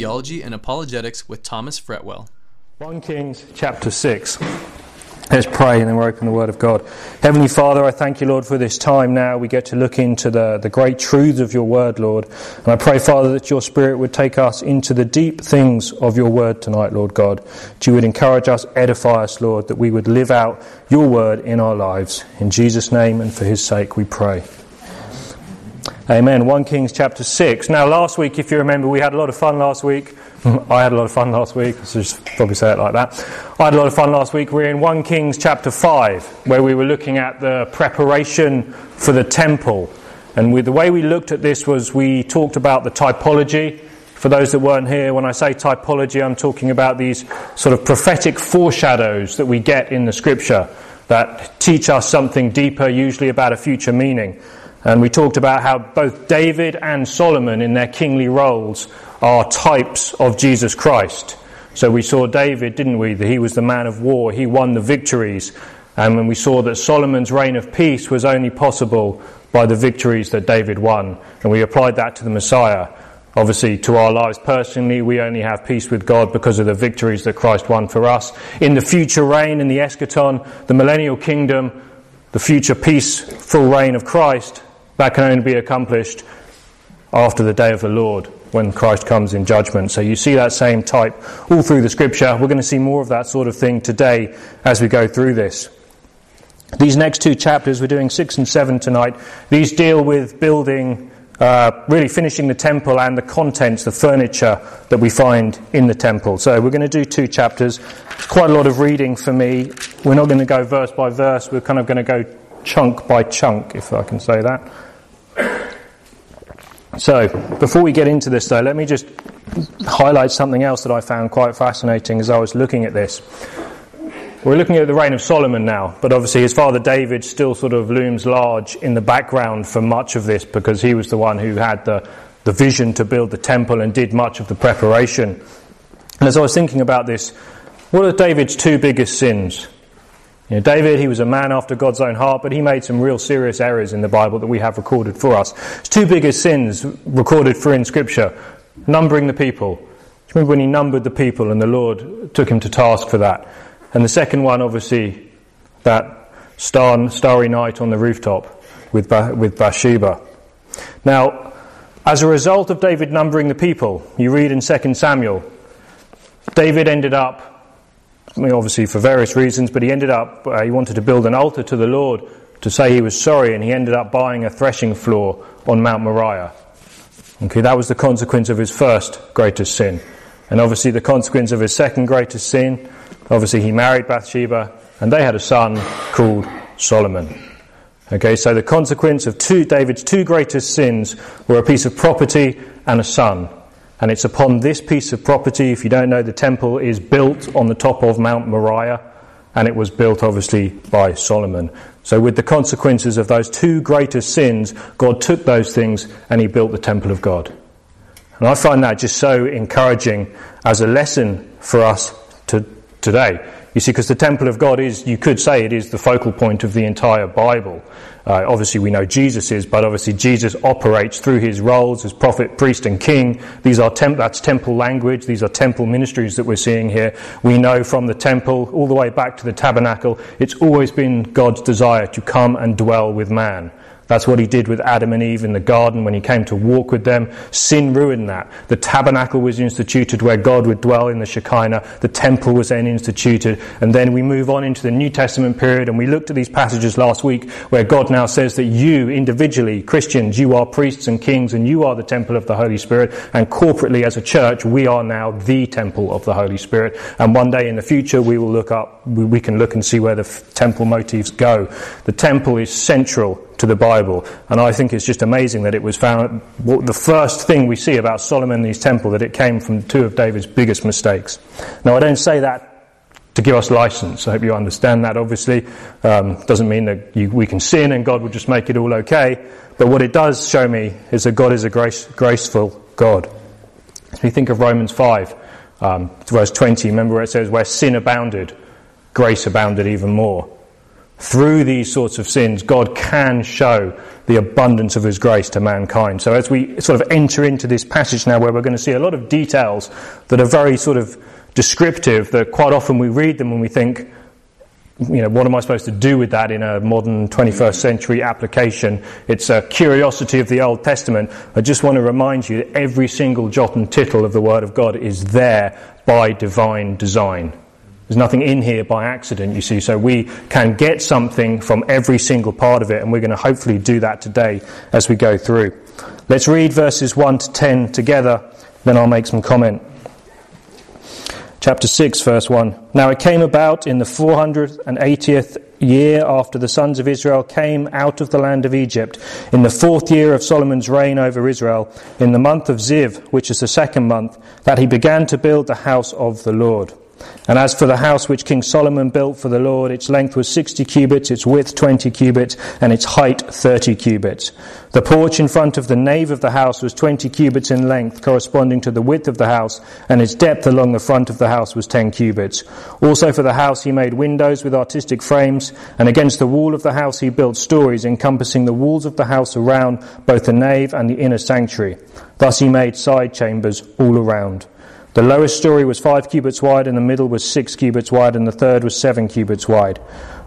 Theology and Apologetics with Thomas Fretwell. 1 Kings chapter 6. Let's pray and then we'll open the Word of God. Heavenly Father, I thank you, Lord, for this time now. We get to look into the, the great truths of your Word, Lord. And I pray, Father, that your Spirit would take us into the deep things of your Word tonight, Lord God. That you would encourage us, edify us, Lord, that we would live out your Word in our lives. In Jesus' name and for his sake we pray. Amen. 1 Kings chapter 6. Now, last week, if you remember, we had a lot of fun last week. I had a lot of fun last week. I should just probably say it like that. I had a lot of fun last week. We're in 1 Kings chapter 5, where we were looking at the preparation for the temple. And we, the way we looked at this was we talked about the typology. For those that weren't here, when I say typology, I'm talking about these sort of prophetic foreshadows that we get in the scripture that teach us something deeper, usually about a future meaning. And we talked about how both David and Solomon, in their kingly roles, are types of Jesus Christ. So we saw David, didn't we? That he was the man of war, he won the victories. And when we saw that Solomon's reign of peace was only possible by the victories that David won. And we applied that to the Messiah. Obviously, to our lives personally, we only have peace with God because of the victories that Christ won for us. In the future reign, in the eschaton, the millennial kingdom, the future peaceful reign of Christ, that can only be accomplished after the day of the Lord when Christ comes in judgment. So you see that same type all through the scripture. We're going to see more of that sort of thing today as we go through this. These next two chapters, we're doing six and seven tonight, these deal with building, uh, really finishing the temple and the contents, the furniture that we find in the temple. So we're going to do two chapters. It's quite a lot of reading for me. We're not going to go verse by verse, we're kind of going to go chunk by chunk, if I can say that. So, before we get into this, though, let me just highlight something else that I found quite fascinating as I was looking at this. We're looking at the reign of Solomon now, but obviously his father David still sort of looms large in the background for much of this because he was the one who had the, the vision to build the temple and did much of the preparation. And as I was thinking about this, what are David's two biggest sins? You know, David, he was a man after God's own heart, but he made some real serious errors in the Bible that we have recorded for us. It's two biggest sins recorded for in Scripture numbering the people. Remember when he numbered the people and the Lord took him to task for that? And the second one, obviously, that star, starry night on the rooftop with, with Bathsheba. Now, as a result of David numbering the people, you read in 2 Samuel, David ended up I mean, obviously for various reasons, but he ended up, uh, he wanted to build an altar to the Lord to say he was sorry, and he ended up buying a threshing floor on Mount Moriah. Okay, that was the consequence of his first greatest sin. And obviously, the consequence of his second greatest sin, obviously, he married Bathsheba, and they had a son called Solomon. Okay, so the consequence of two, David's two greatest sins were a piece of property and a son. And it's upon this piece of property, if you don't know, the temple is built on the top of Mount Moriah, and it was built obviously by Solomon. So, with the consequences of those two greatest sins, God took those things and he built the temple of God. And I find that just so encouraging as a lesson for us to, today. You see, because the temple of God is, you could say it is the focal point of the entire Bible. Uh, obviously, we know Jesus is, but obviously, Jesus operates through his roles as prophet, priest, and king. These are temp- that's temple language. These are temple ministries that we're seeing here. We know from the temple all the way back to the tabernacle, it's always been God's desire to come and dwell with man. That's what he did with Adam and Eve in the garden when he came to walk with them. Sin ruined that. The tabernacle was instituted where God would dwell in the Shekinah. The temple was then instituted. And then we move on into the New Testament period and we looked at these passages last week where God now says that you individually, Christians, you are priests and kings and you are the temple of the Holy Spirit. And corporately as a church, we are now the temple of the Holy Spirit. And one day in the future, we will look up, we can look and see where the temple motifs go. The temple is central to the Bible. And I think it's just amazing that it was found, the first thing we see about Solomon's temple, that it came from two of David's biggest mistakes. Now, I don't say that to give us license. I hope you understand that, obviously. Um, doesn't mean that you, we can sin and God will just make it all okay. But what it does show me is that God is a grace, graceful God. If you think of Romans 5, um, verse 20, remember where it says, where sin abounded, grace abounded even more. Through these sorts of sins, God can show the abundance of His grace to mankind. So, as we sort of enter into this passage now, where we're going to see a lot of details that are very sort of descriptive, that quite often we read them and we think, you know, what am I supposed to do with that in a modern 21st century application? It's a curiosity of the Old Testament. I just want to remind you that every single jot and tittle of the Word of God is there by divine design. There's nothing in here by accident, you see, so we can get something from every single part of it, and we're going to hopefully do that today as we go through. Let's read verses 1 to 10 together, then I'll make some comment. Chapter 6, verse 1. Now it came about in the 480th year after the sons of Israel came out of the land of Egypt, in the fourth year of Solomon's reign over Israel, in the month of Ziv, which is the second month, that he began to build the house of the Lord. And as for the house which King Solomon built for the Lord, its length was 60 cubits, its width 20 cubits, and its height 30 cubits. The porch in front of the nave of the house was 20 cubits in length, corresponding to the width of the house, and its depth along the front of the house was 10 cubits. Also for the house he made windows with artistic frames, and against the wall of the house he built stories encompassing the walls of the house around both the nave and the inner sanctuary. Thus he made side chambers all around. The lowest story was five cubits wide, and the middle was six cubits wide, and the third was seven cubits wide.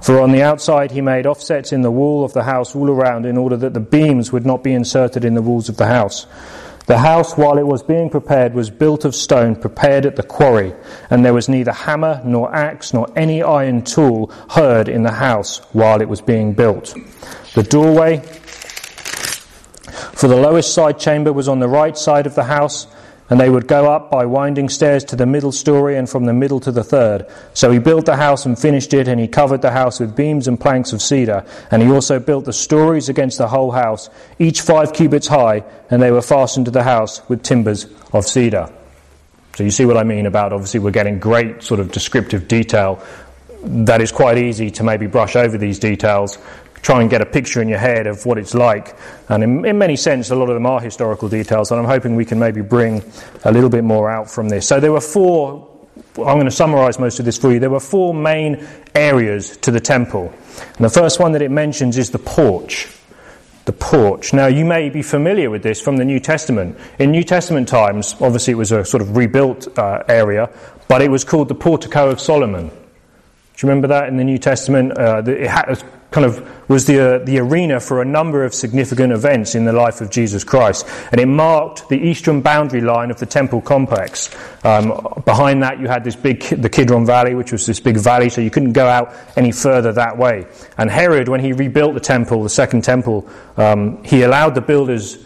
For on the outside he made offsets in the wall of the house all around, in order that the beams would not be inserted in the walls of the house. The house, while it was being prepared, was built of stone prepared at the quarry, and there was neither hammer nor axe nor any iron tool heard in the house while it was being built. The doorway for the lowest side chamber was on the right side of the house and they would go up by winding stairs to the middle story and from the middle to the third. So he built the house and finished it, and he covered the house with beams and planks of cedar. And he also built the stories against the whole house, each five cubits high, and they were fastened to the house with timbers of cedar. So you see what I mean about obviously we're getting great sort of descriptive detail that is quite easy to maybe brush over these details try and get a picture in your head of what it's like. And in, in many sense, a lot of them are historical details, and I'm hoping we can maybe bring a little bit more out from this. So there were four. I'm going to summarize most of this for you. There were four main areas to the temple. And the first one that it mentions is the porch the porch. Now, you may be familiar with this from the New Testament. In New Testament times, obviously it was a sort of rebuilt uh, area, but it was called the Portico of Solomon. Do you remember that in the New Testament? Uh, it had kind of was the, uh, the arena for a number of significant events in the life of Jesus Christ. And it marked the eastern boundary line of the temple complex. Um, behind that, you had this big, the Kidron Valley, which was this big valley, so you couldn't go out any further that way. And Herod, when he rebuilt the temple, the second temple, um, he allowed the builders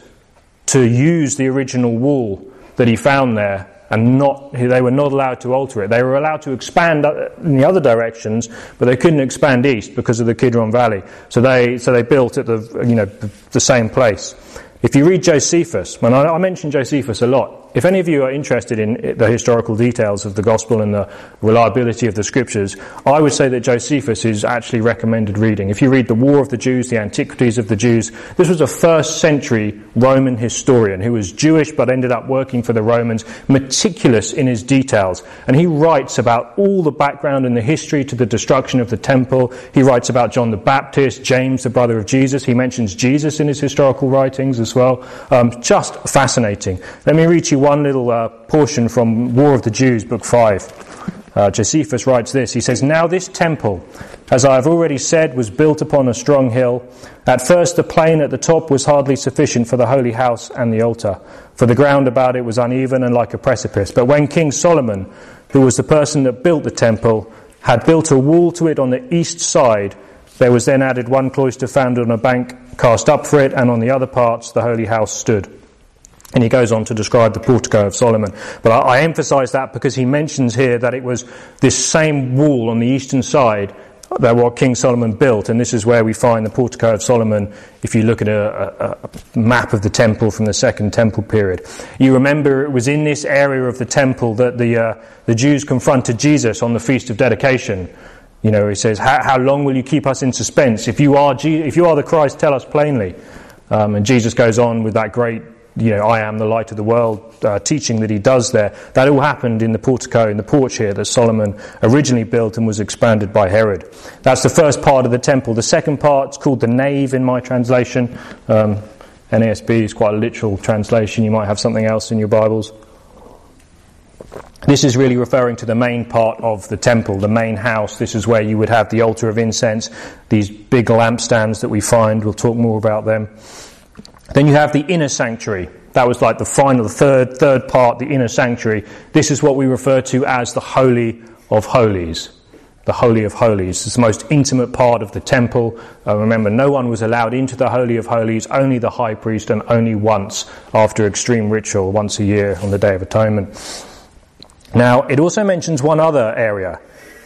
to use the original wall that he found there and not, they were not allowed to alter it. They were allowed to expand uh, in the other directions, but they couldn't expand east because of the Kidron Valley. So they, so they built at the, you know, the same place. If you read Josephus, when I, I mention Josephus a lot, if any of you are interested in the historical details of the gospel and the reliability of the scriptures, I would say that Josephus is actually recommended reading. If you read The War of the Jews, The Antiquities of the Jews, this was a first century Roman historian who was Jewish but ended up working for the Romans, meticulous in his details. And he writes about all the background and the history to the destruction of the temple. He writes about John the Baptist, James, the brother of Jesus. He mentions Jesus in his historical writings as well. Um, just fascinating. Let me read you one little uh, portion from War of the Jews, Book 5. Uh, Josephus writes this. He says, Now this temple, as I have already said, was built upon a strong hill. At first, the plain at the top was hardly sufficient for the holy house and the altar, for the ground about it was uneven and like a precipice. But when King Solomon, who was the person that built the temple, had built a wall to it on the east side, there was then added one cloister founded on a bank cast up for it, and on the other parts the holy house stood. And he goes on to describe the portico of Solomon. But I, I emphasize that because he mentions here that it was this same wall on the eastern side that what King Solomon built, and this is where we find the portico of Solomon if you look at a, a, a, map of the temple from the second temple period. You remember it was in this area of the temple that the, uh, the Jews confronted Jesus on the Feast of Dedication. You know, he says, How long will you keep us in suspense? If you are, Je- if you are the Christ, tell us plainly. Um, and Jesus goes on with that great you know, I am the light of the world uh, teaching that he does there. That all happened in the portico, in the porch here that Solomon originally built and was expanded by Herod. That's the first part of the temple. The second part is called the nave in my translation. Um, NASB is quite a literal translation. You might have something else in your Bibles. This is really referring to the main part of the temple, the main house. This is where you would have the altar of incense, these big lampstands that we find. We'll talk more about them. Then you have the inner sanctuary. That was like the final, the third, third part, the inner sanctuary. This is what we refer to as the Holy of Holies. The Holy of Holies. It's the most intimate part of the temple. Uh, remember, no one was allowed into the Holy of Holies, only the high priest, and only once after extreme ritual, once a year on the Day of Atonement. Now, it also mentions one other area.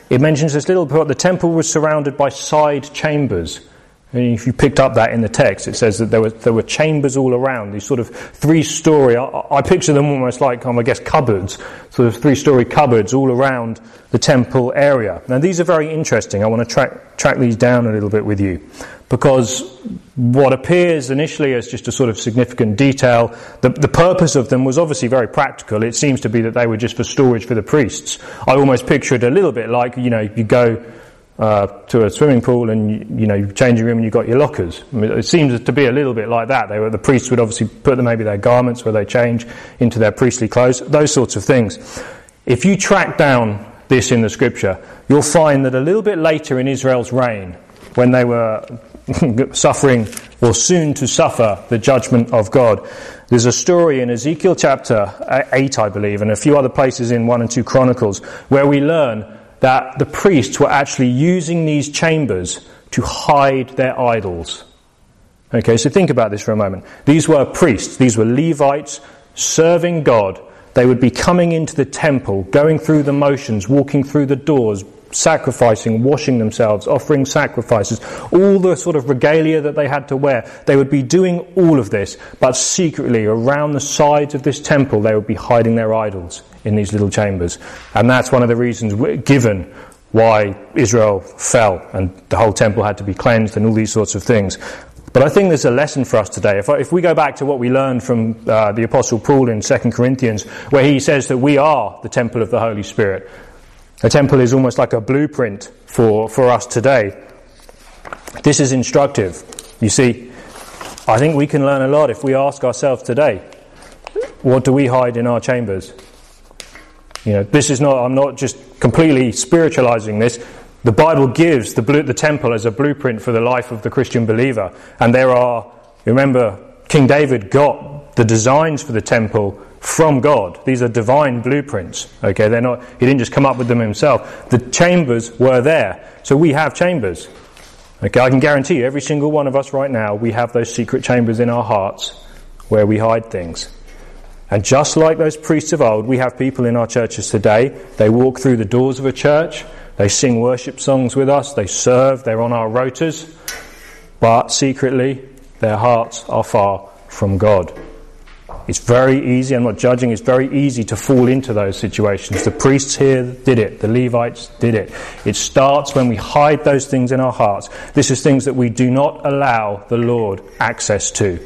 It mentions this little part the temple was surrounded by side chambers. And if you picked up that in the text, it says that there were, there were chambers all around, these sort of three story, I, I picture them almost like, um, I guess, cupboards, sort of three story cupboards all around the temple area. Now, these are very interesting. I want to track, track these down a little bit with you because what appears initially as just a sort of significant detail, the, the, purpose of them was obviously very practical. It seems to be that they were just for storage for the priests. I almost picture it a little bit like, you know, you go uh, to a swimming pool and, you, know, you change your room and you've got your lockers. I mean, it seems to be a little bit like that. They were, the priests would obviously put them, maybe their garments where they change into their priestly clothes, those sorts of things. If you track down this in the scripture, you'll find that a little bit later in Israel's reign, when they were suffering or soon to suffer the judgment of God. There's a story in Ezekiel chapter 8, I believe, and a few other places in 1 and 2 Chronicles, where we learn that the priests were actually using these chambers to hide their idols. Okay, so think about this for a moment. These were priests, these were Levites serving God. They would be coming into the temple, going through the motions, walking through the doors, sacrificing, washing themselves, offering sacrifices, all the sort of regalia that they had to wear. They would be doing all of this, but secretly around the sides of this temple, they would be hiding their idols in these little chambers. And that's one of the reasons given why Israel fell and the whole temple had to be cleansed and all these sorts of things. But I think there's a lesson for us today. If, if we go back to what we learned from uh, the Apostle Paul in 2 Corinthians, where he says that we are the temple of the Holy Spirit, a temple is almost like a blueprint for, for us today. This is instructive. You see, I think we can learn a lot if we ask ourselves today, what do we hide in our chambers? You know, this is not, I'm not just completely spiritualizing this. The Bible gives the, blue, the temple as a blueprint for the life of the Christian believer. And there are, remember, King David got the designs for the temple from God. These are divine blueprints. Okay, they're not, he didn't just come up with them himself. The chambers were there. So we have chambers. Okay, I can guarantee you, every single one of us right now, we have those secret chambers in our hearts where we hide things. And just like those priests of old, we have people in our churches today. They walk through the doors of a church, they sing worship songs with us, they serve, they're on our rotas, but secretly, their hearts are far from God. It's very easy, I'm not judging, it's very easy to fall into those situations. The priests here did it, the Levites did it. It starts when we hide those things in our hearts. This is things that we do not allow the Lord access to.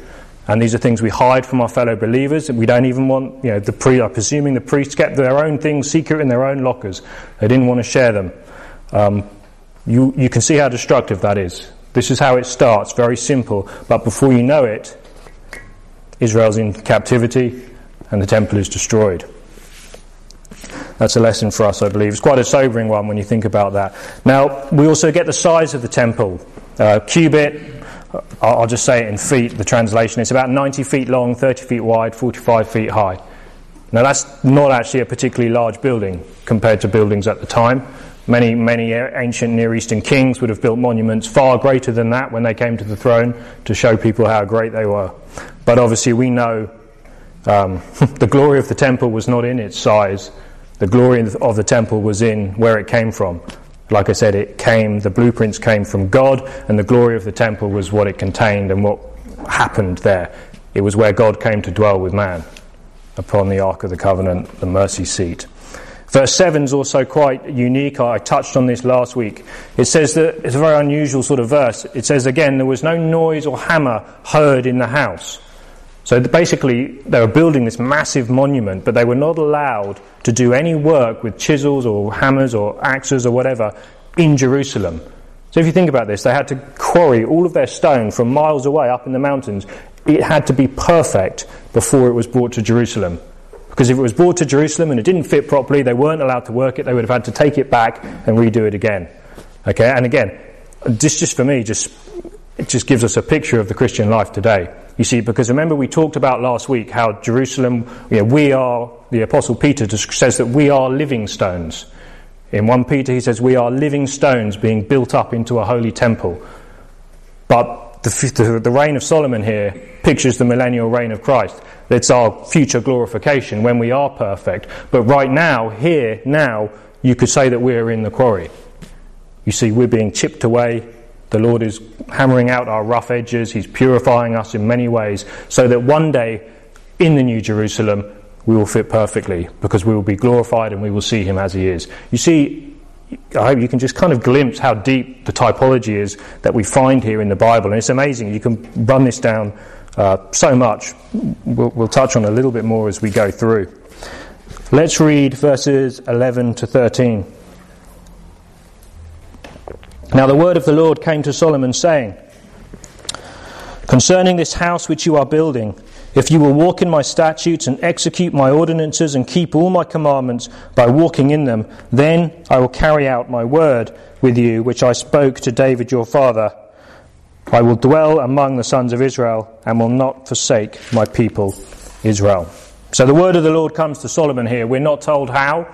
And these are things we hide from our fellow believers. We don't even want, you know, the pre, I'm presuming the priests kept their own things secret in their own lockers. They didn't want to share them. Um, you, you can see how destructive that is. This is how it starts, very simple. But before you know it, Israel's in captivity and the temple is destroyed. That's a lesson for us, I believe. It's quite a sobering one when you think about that. Now, we also get the size of the temple. Uh, cubit, I'll just say it in feet, the translation. It's about 90 feet long, 30 feet wide, 45 feet high. Now, that's not actually a particularly large building compared to buildings at the time. Many, many ancient Near Eastern kings would have built monuments far greater than that when they came to the throne to show people how great they were. But obviously, we know um, the glory of the temple was not in its size. The glory of the temple was in where it came from. Like I said, it came, the blueprints came from God, and the glory of the temple was what it contained and what happened there. It was where God came to dwell with man upon the Ark of the Covenant, the mercy seat. Verse 7 is also quite unique. I touched on this last week. It says that it's a very unusual sort of verse. It says again, there was no noise or hammer heard in the house. So basically, they were building this massive monument, but they were not allowed to do any work with chisels or hammers or axes or whatever in Jerusalem. So if you think about this, they had to quarry all of their stone from miles away up in the mountains. It had to be perfect before it was brought to Jerusalem. Because if it was brought to Jerusalem and it didn't fit properly, they weren't allowed to work it, they would have had to take it back and redo it again. Okay, and again, this just for me just it just gives us a picture of the Christian life today. You see, because remember we talked about last week how Jerusalem, you know, we are, the Apostle Peter says that we are living stones. In 1 Peter he says we are living stones being built up into a holy temple. But the, the, the reign of Solomon here pictures the millennial reign of Christ. It's our future glorification when we are perfect. But right now, here, now, you could say that we're in the quarry. You see, we're being chipped away, the Lord is hammering out our rough edges. He's purifying us in many ways so that one day in the New Jerusalem we will fit perfectly because we will be glorified and we will see Him as He is. You see, I hope you can just kind of glimpse how deep the typology is that we find here in the Bible. And it's amazing. You can run this down uh, so much. We'll, we'll touch on a little bit more as we go through. Let's read verses 11 to 13. Now the word of the Lord came to Solomon, saying, Concerning this house which you are building, if you will walk in my statutes and execute my ordinances and keep all my commandments by walking in them, then I will carry out my word with you, which I spoke to David your father. I will dwell among the sons of Israel and will not forsake my people Israel. So the word of the Lord comes to Solomon here. We're not told how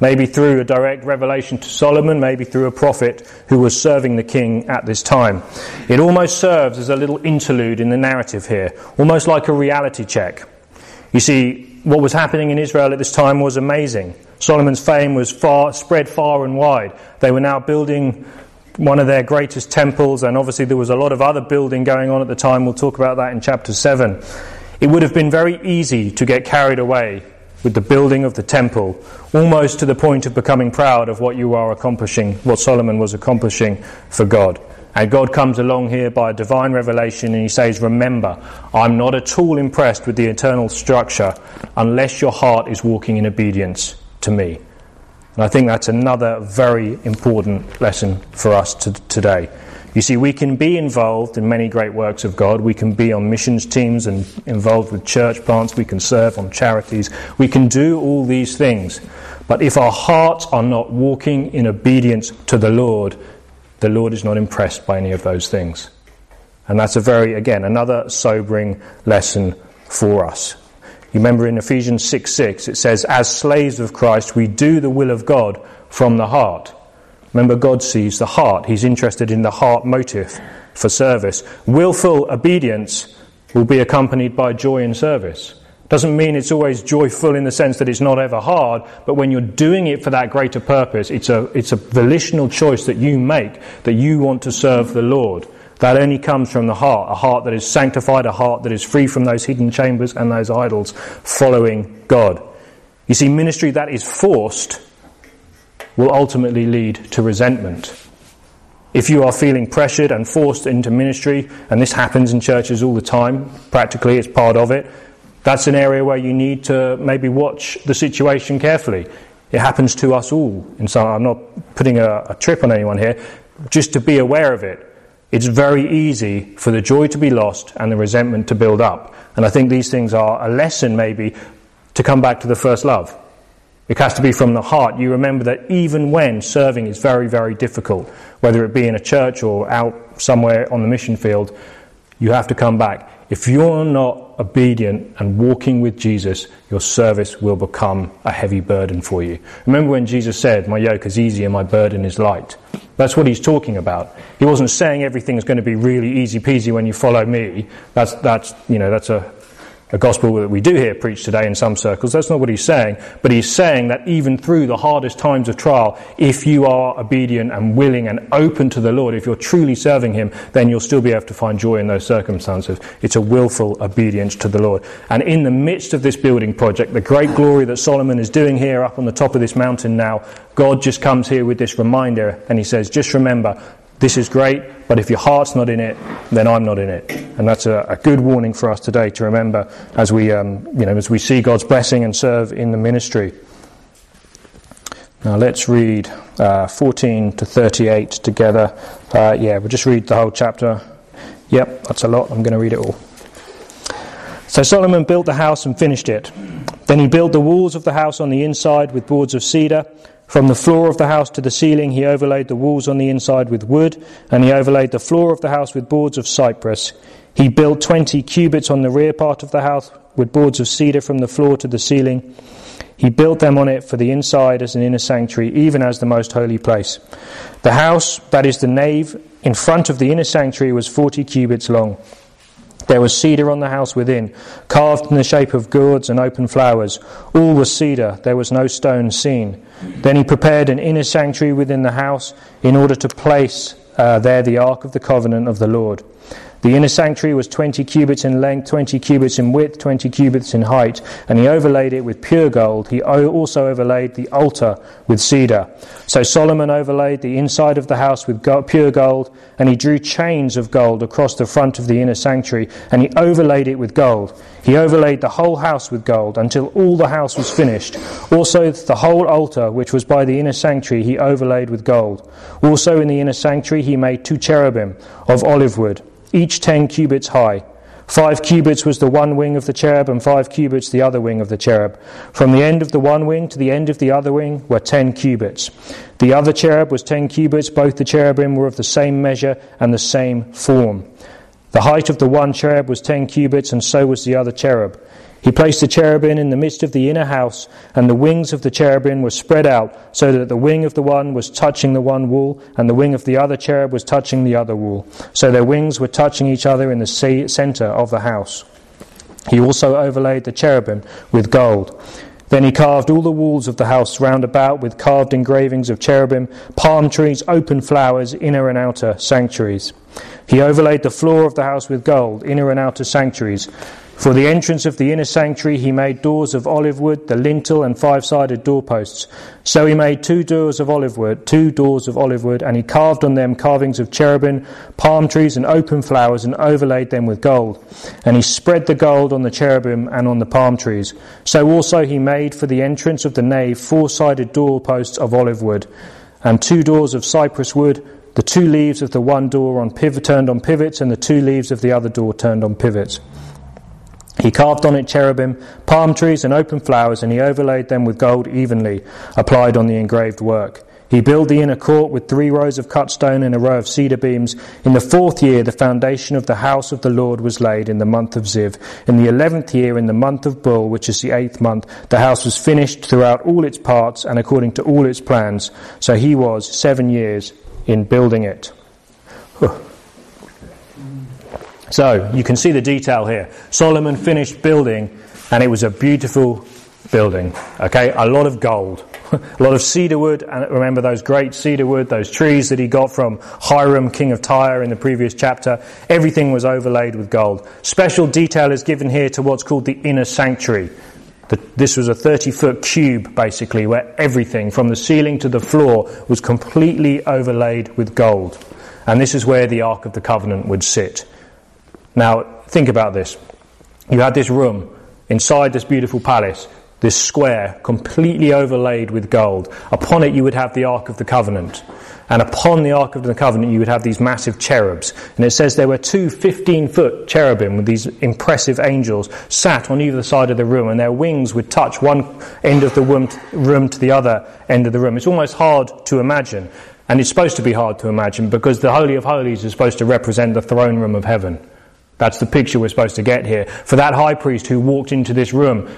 maybe through a direct revelation to Solomon, maybe through a prophet who was serving the king at this time. It almost serves as a little interlude in the narrative here, almost like a reality check. You see, what was happening in Israel at this time was amazing. Solomon's fame was far, spread far and wide. They were now building one of their greatest temples, and obviously there was a lot of other building going on at the time. We'll talk about that in chapter 7. It would have been very easy to get carried away with the building of the temple, almost to the point of becoming proud of what you are accomplishing, what Solomon was accomplishing for God. And God comes along here by a divine revelation and he says, Remember, I'm not at all impressed with the eternal structure unless your heart is walking in obedience to me. And I think that's another very important lesson for us to, today. You see, we can be involved in many great works of God. We can be on missions teams and involved with church plants. We can serve on charities. We can do all these things. But if our hearts are not walking in obedience to the Lord, the Lord is not impressed by any of those things. And that's a very, again, another sobering lesson for us. You remember in Ephesians 6 6, it says, As slaves of Christ, we do the will of God from the heart. Remember, God sees the heart. He's interested in the heart motive for service. Willful obedience will be accompanied by joy in service. Doesn't mean it's always joyful in the sense that it's not ever hard, but when you're doing it for that greater purpose, it's a, it's a volitional choice that you make that you want to serve the Lord. That only comes from the heart, a heart that is sanctified, a heart that is free from those hidden chambers and those idols, following God. You see, ministry that is forced will ultimately lead to resentment. If you are feeling pressured and forced into ministry, and this happens in churches all the time, practically it's part of it, that's an area where you need to maybe watch the situation carefully. It happens to us all. And so I'm not putting a, a trip on anyone here, just to be aware of it. It's very easy for the joy to be lost and the resentment to build up. And I think these things are a lesson, maybe, to come back to the first love. It has to be from the heart. You remember that even when serving is very, very difficult, whether it be in a church or out somewhere on the mission field, you have to come back. If you're not obedient and walking with Jesus, your service will become a heavy burden for you. Remember when Jesus said, My yoke is easy and my burden is light? That's what he's talking about. He wasn't saying everything is going to be really easy peasy when you follow me. That's, that's, you know, that's a, a gospel that we do hear preached today in some circles. That's not what he's saying. But he's saying that even through the hardest times of trial, if you are obedient and willing and open to the Lord, if you're truly serving him, then you'll still be able to find joy in those circumstances. It's a willful obedience to the Lord. And in the midst of this building project, the great glory that Solomon is doing here up on the top of this mountain now, God just comes here with this reminder and he says, just remember, this is great, but if your heart's not in it, then I'm not in it. And that's a, a good warning for us today to remember as we, um, you know, as we see God's blessing and serve in the ministry. Now let's read uh, 14 to 38 together. Uh, yeah, we'll just read the whole chapter. Yep, that's a lot. I'm going to read it all. So Solomon built the house and finished it. Then he built the walls of the house on the inside with boards of cedar from the floor of the house to the ceiling, he overlaid the walls on the inside with wood, and he overlaid the floor of the house with boards of cypress. He built 20 cubits on the rear part of the house with boards of cedar from the floor to the ceiling. He built them on it for the inside as an inner sanctuary, even as the most holy place. The house, that is the nave, in front of the inner sanctuary was 40 cubits long. There was cedar on the house within, carved in the shape of gourds and open flowers. All was cedar, there was no stone seen. Then he prepared an inner sanctuary within the house in order to place uh, there the ark of the covenant of the Lord. The inner sanctuary was 20 cubits in length, 20 cubits in width, 20 cubits in height, and he overlaid it with pure gold. He also overlaid the altar with cedar. So Solomon overlaid the inside of the house with pure gold, and he drew chains of gold across the front of the inner sanctuary, and he overlaid it with gold. He overlaid the whole house with gold until all the house was finished. Also, the whole altar, which was by the inner sanctuary, he overlaid with gold. Also, in the inner sanctuary, he made two cherubim of olive wood each ten cubits high. Five cubits was the one wing of the cherub, and five cubits the other wing of the cherub. From the end of the one wing to the end of the other wing were ten cubits. The other cherub was ten cubits. Both the cherubim were of the same measure and the same form. The height of the one cherub was ten cubits, and so was the other cherub. He placed the cherubim in the midst of the inner house, and the wings of the cherubim were spread out, so that the wing of the one was touching the one wall, and the wing of the other cherub was touching the other wall. So their wings were touching each other in the center of the house. He also overlaid the cherubim with gold. Then he carved all the walls of the house round about with carved engravings of cherubim, palm trees, open flowers, inner and outer sanctuaries. He overlaid the floor of the house with gold, inner and outer sanctuaries. For the entrance of the inner sanctuary, he made doors of olive wood, the lintel, and five sided doorposts. So he made two doors of olive wood, two doors of olive wood, and he carved on them carvings of cherubim, palm trees, and open flowers, and overlaid them with gold. And he spread the gold on the cherubim and on the palm trees. So also he made for the entrance of the nave four sided doorposts of olive wood, and two doors of cypress wood. The two leaves of the one door on pivot, turned on pivots, and the two leaves of the other door turned on pivots. He carved on it cherubim, palm trees, and open flowers, and he overlaid them with gold evenly, applied on the engraved work. He built the inner court with three rows of cut stone and a row of cedar beams. In the fourth year, the foundation of the house of the Lord was laid in the month of Ziv. In the eleventh year, in the month of Bul, which is the eighth month, the house was finished throughout all its parts and according to all its plans. So he was seven years in building it. So you can see the detail here. Solomon finished building, and it was a beautiful building. Okay, a lot of gold, a lot of cedar wood, and remember those great cedar wood, those trees that he got from Hiram, king of Tyre, in the previous chapter. Everything was overlaid with gold. Special detail is given here to what's called the inner sanctuary. This was a 30 foot cube, basically, where everything from the ceiling to the floor was completely overlaid with gold. And this is where the Ark of the Covenant would sit. Now, think about this. You had this room inside this beautiful palace, this square completely overlaid with gold. Upon it, you would have the Ark of the Covenant. And upon the Ark of the Covenant, you would have these massive cherubs. And it says there were two 15 foot cherubim with these impressive angels sat on either side of the room, and their wings would touch one end of the room to the other end of the room. It's almost hard to imagine. And it's supposed to be hard to imagine because the Holy of Holies is supposed to represent the throne room of heaven. That's the picture we're supposed to get here. For that high priest who walked into this room,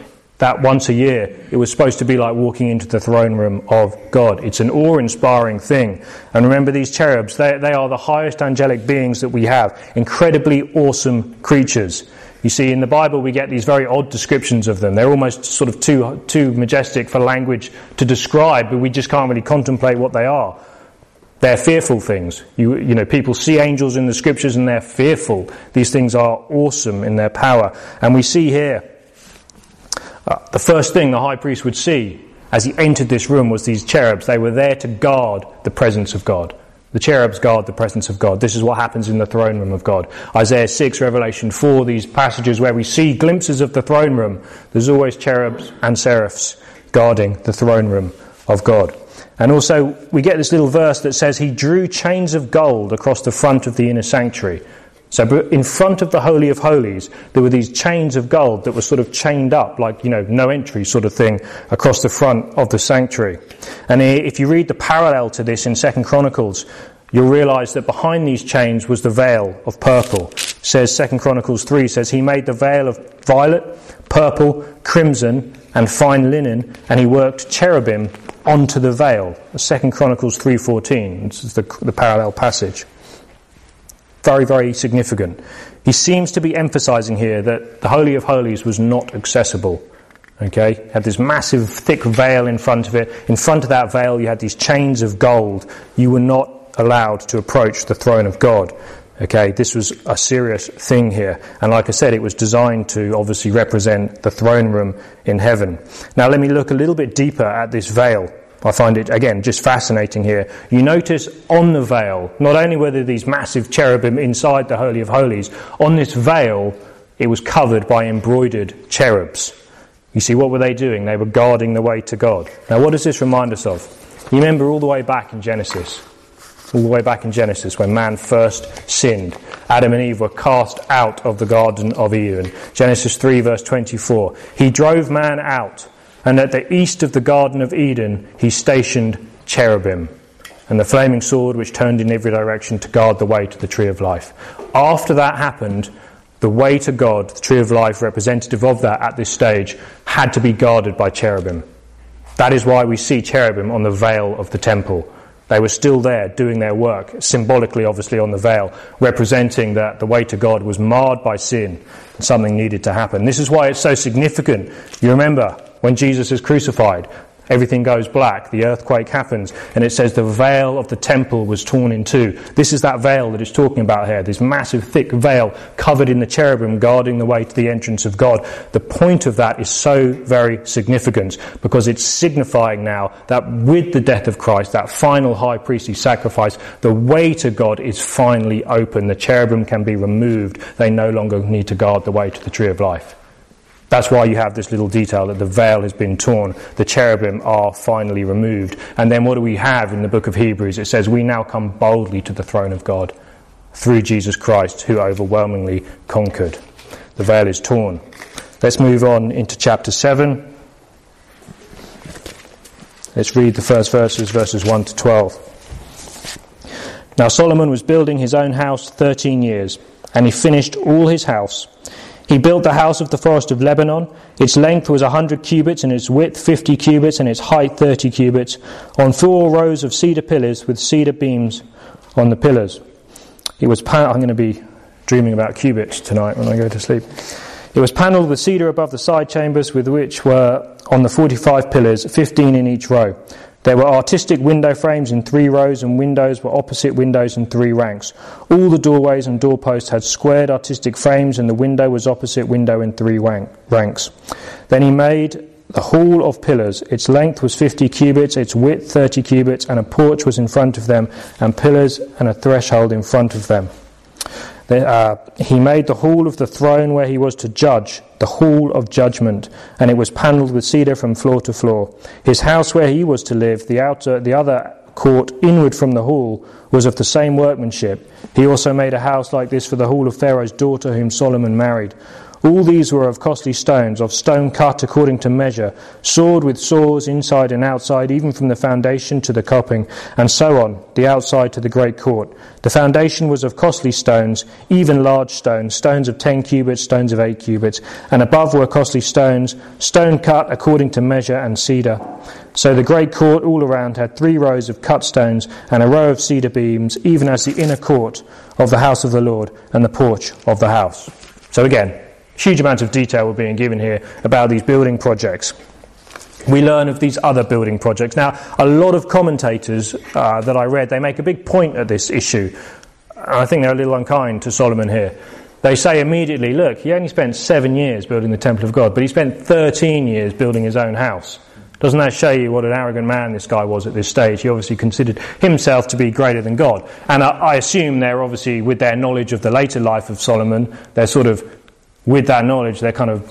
that once a year, it was supposed to be like walking into the throne room of God. It's an awe inspiring thing. And remember, these cherubs, they, they are the highest angelic beings that we have, incredibly awesome creatures. You see, in the Bible, we get these very odd descriptions of them. They're almost sort of too, too majestic for language to describe, but we just can't really contemplate what they are. They're fearful things. You, you know, people see angels in the scriptures and they're fearful. These things are awesome in their power. And we see here, uh, the first thing the high priest would see as he entered this room was these cherubs. They were there to guard the presence of God. The cherubs guard the presence of God. This is what happens in the throne room of God. Isaiah 6, Revelation 4, these passages where we see glimpses of the throne room. There's always cherubs and seraphs guarding the throne room of God. And also, we get this little verse that says, He drew chains of gold across the front of the inner sanctuary. So, in front of the Holy of Holies, there were these chains of gold that were sort of chained up, like, you know, no entry sort of thing, across the front of the sanctuary. And if you read the parallel to this in Second Chronicles, you'll realize that behind these chains was the veil of purple. It says Second Chronicles 3 says, He made the veil of violet, purple, crimson, and fine linen, and he worked cherubim onto the veil. Second Chronicles 3.14, this is the, the parallel passage. Very, very significant. He seems to be emphasizing here that the Holy of Holies was not accessible. Okay? Had this massive thick veil in front of it. In front of that veil, you had these chains of gold. You were not allowed to approach the throne of God. Okay, this was a serious thing here. And like I said, it was designed to obviously represent the throne room in heaven. Now let me look a little bit deeper at this veil. I find it, again, just fascinating here. You notice on the veil, not only were there these massive cherubim inside the Holy of Holies, on this veil, it was covered by embroidered cherubs. You see, what were they doing? They were guarding the way to God. Now, what does this remind us of? You remember all the way back in Genesis, all the way back in Genesis when man first sinned. Adam and Eve were cast out of the Garden of Eden. Genesis 3, verse 24. He drove man out and at the east of the Garden of Eden, he stationed cherubim and the flaming sword which turned in every direction to guard the way to the tree of life. After that happened, the way to God, the tree of life, representative of that at this stage, had to be guarded by cherubim. That is why we see cherubim on the veil of the temple. They were still there doing their work, symbolically, obviously, on the veil, representing that the way to God was marred by sin and something needed to happen. This is why it's so significant. You remember, when Jesus is crucified, everything goes black, the earthquake happens, and it says the veil of the temple was torn in two. This is that veil that it's talking about here, this massive thick veil covered in the cherubim guarding the way to the entrance of God. The point of that is so very significant because it's signifying now that with the death of Christ, that final high priestly sacrifice, the way to God is finally open. The cherubim can be removed. They no longer need to guard the way to the tree of life. That's why you have this little detail that the veil has been torn, the cherubim are finally removed. And then what do we have in the book of Hebrews? It says, We now come boldly to the throne of God through Jesus Christ, who overwhelmingly conquered. The veil is torn. Let's move on into chapter 7. Let's read the first verses, verses 1 to 12. Now Solomon was building his own house 13 years, and he finished all his house. He built the house of the forest of Lebanon. Its length was a hundred cubits, and its width fifty cubits, and its height thirty cubits, on four rows of cedar pillars with cedar beams on the pillars. It was. Pan- I'm going to be dreaming about cubits tonight when I go to sleep. It was panelled with cedar above the side chambers, with which were on the forty-five pillars, fifteen in each row. There were artistic window frames in three rows, and windows were opposite windows in three ranks. All the doorways and doorposts had squared artistic frames, and the window was opposite window in three ranks. Then he made the hall of pillars. Its length was 50 cubits, its width 30 cubits, and a porch was in front of them, and pillars and a threshold in front of them. Uh, he made the hall of the throne where he was to judge, the hall of judgment, and it was panelled with cedar from floor to floor. His house where he was to live, the outer, the other court inward from the hall, was of the same workmanship. He also made a house like this for the hall of Pharaoh's daughter, whom Solomon married. All these were of costly stones, of stone cut according to measure, sawed with saws inside and outside, even from the foundation to the coping, and so on, the outside to the great court. The foundation was of costly stones, even large stones, stones of ten cubits, stones of eight cubits, and above were costly stones, stone cut according to measure, and cedar. So the great court all around had three rows of cut stones and a row of cedar beams, even as the inner court of the house of the Lord and the porch of the house. So again, Huge amounts of detail were being given here about these building projects. We learn of these other building projects. Now, a lot of commentators uh, that I read, they make a big point at this issue. I think they're a little unkind to Solomon here. They say immediately, look, he only spent seven years building the temple of God, but he spent 13 years building his own house. Doesn't that show you what an arrogant man this guy was at this stage? He obviously considered himself to be greater than God. And I, I assume they're obviously, with their knowledge of the later life of Solomon, they're sort of, with that knowledge, they're kind of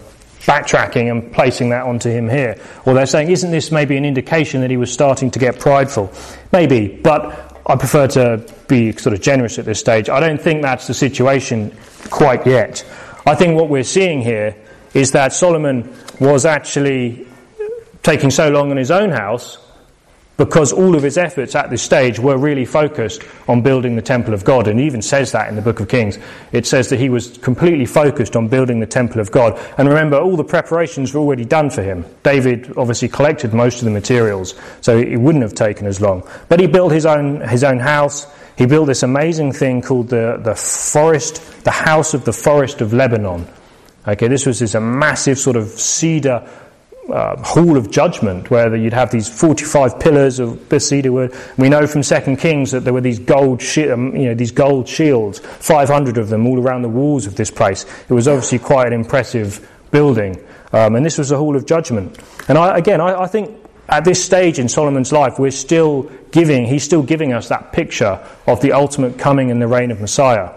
backtracking and placing that onto him here. Or they're saying, isn't this maybe an indication that he was starting to get prideful? Maybe, but I prefer to be sort of generous at this stage. I don't think that's the situation quite yet. I think what we're seeing here is that Solomon was actually taking so long in his own house because all of his efforts at this stage were really focused on building the temple of God. And he even says that in the book of Kings. It says that he was completely focused on building the temple of God. And remember, all the preparations were already done for him. David obviously collected most of the materials, so it wouldn't have taken as long. But he built his own, his own house. He built this amazing thing called the, the forest, the house of the forest of Lebanon. Okay, this was this a massive sort of cedar uh, hall of judgment where you'd have these 45 pillars of cedar wood. We know from Second Kings that there were these gold, shi- um, you know, these gold shields, 500 of them all around the walls of this place. It was obviously quite an impressive building. Um, and this was the hall of judgment. And I, again, I, I think at this stage in Solomon's life, we're still giving, he's still giving us that picture of the ultimate coming and the reign of Messiah.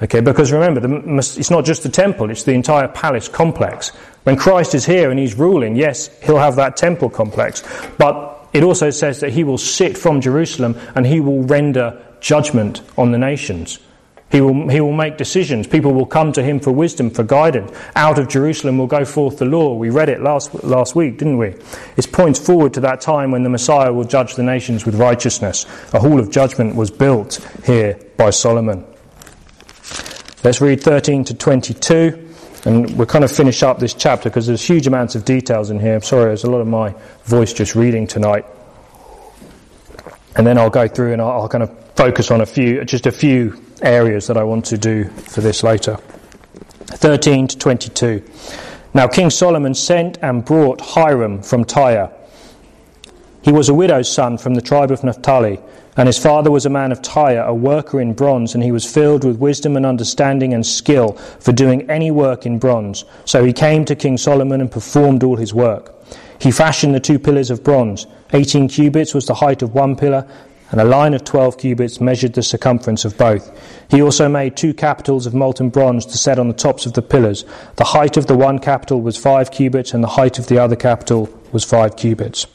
Okay, because remember, the, it's not just the temple, it's the entire palace complex. When Christ is here and he's ruling, yes, he'll have that temple complex, but it also says that he will sit from Jerusalem and he will render judgment on the nations. He will, he will make decisions. People will come to him for wisdom, for guidance. Out of Jerusalem will go forth the law. We read it last, last week, didn't we? It points forward to that time when the Messiah will judge the nations with righteousness. A hall of judgment was built here by Solomon. Let's read 13 to 22. And we'll kind of finish up this chapter because there's huge amounts of details in here. I'm sorry, there's a lot of my voice just reading tonight. And then I'll go through and I'll, I'll kind of focus on a few, just a few areas that I want to do for this later. 13 to 22. Now King Solomon sent and brought Hiram from Tyre. He was a widow's son from the tribe of Naphtali and his father was a man of Tyre, a worker in bronze, and he was filled with wisdom and understanding and skill for doing any work in bronze. So he came to King Solomon and performed all his work. He fashioned the two pillars of bronze. Eighteen cubits was the height of one pillar, and a line of twelve cubits measured the circumference of both. He also made two capitals of molten bronze to set on the tops of the pillars. The height of the one capital was five cubits, and the height of the other capital was five cubits.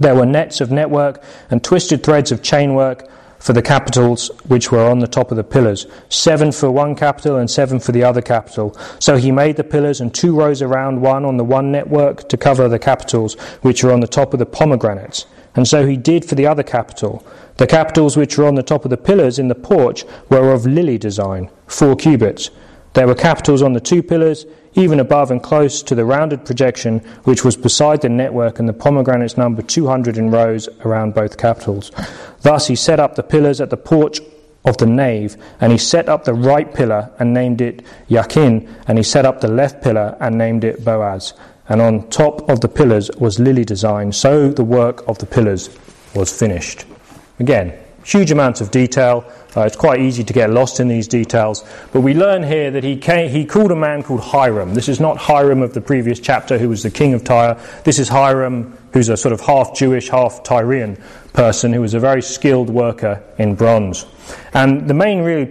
There were nets of network and twisted threads of chainwork for the capitals which were on the top of the pillars, seven for one capital and seven for the other capital. So he made the pillars and two rows around one on the one network to cover the capitals which were on the top of the pomegranates. And so he did for the other capital. The capitals which were on the top of the pillars in the porch were of lily design, four cubits. There were capitals on the two pillars even above and close to the rounded projection which was beside the network and the pomegranates number 200 in rows around both capitals. Thus he set up the pillars at the porch of the nave, and he set up the right pillar and named it Yakin, and he set up the left pillar and named it Boaz. And on top of the pillars was lily design, so the work of the pillars was finished. Again, huge amounts of detail, uh, it's quite easy to get lost in these details. But we learn here that he, came, he called a man called Hiram. This is not Hiram of the previous chapter, who was the king of Tyre. This is Hiram, who's a sort of half Jewish, half Tyrian person, who was a very skilled worker in bronze. And the main real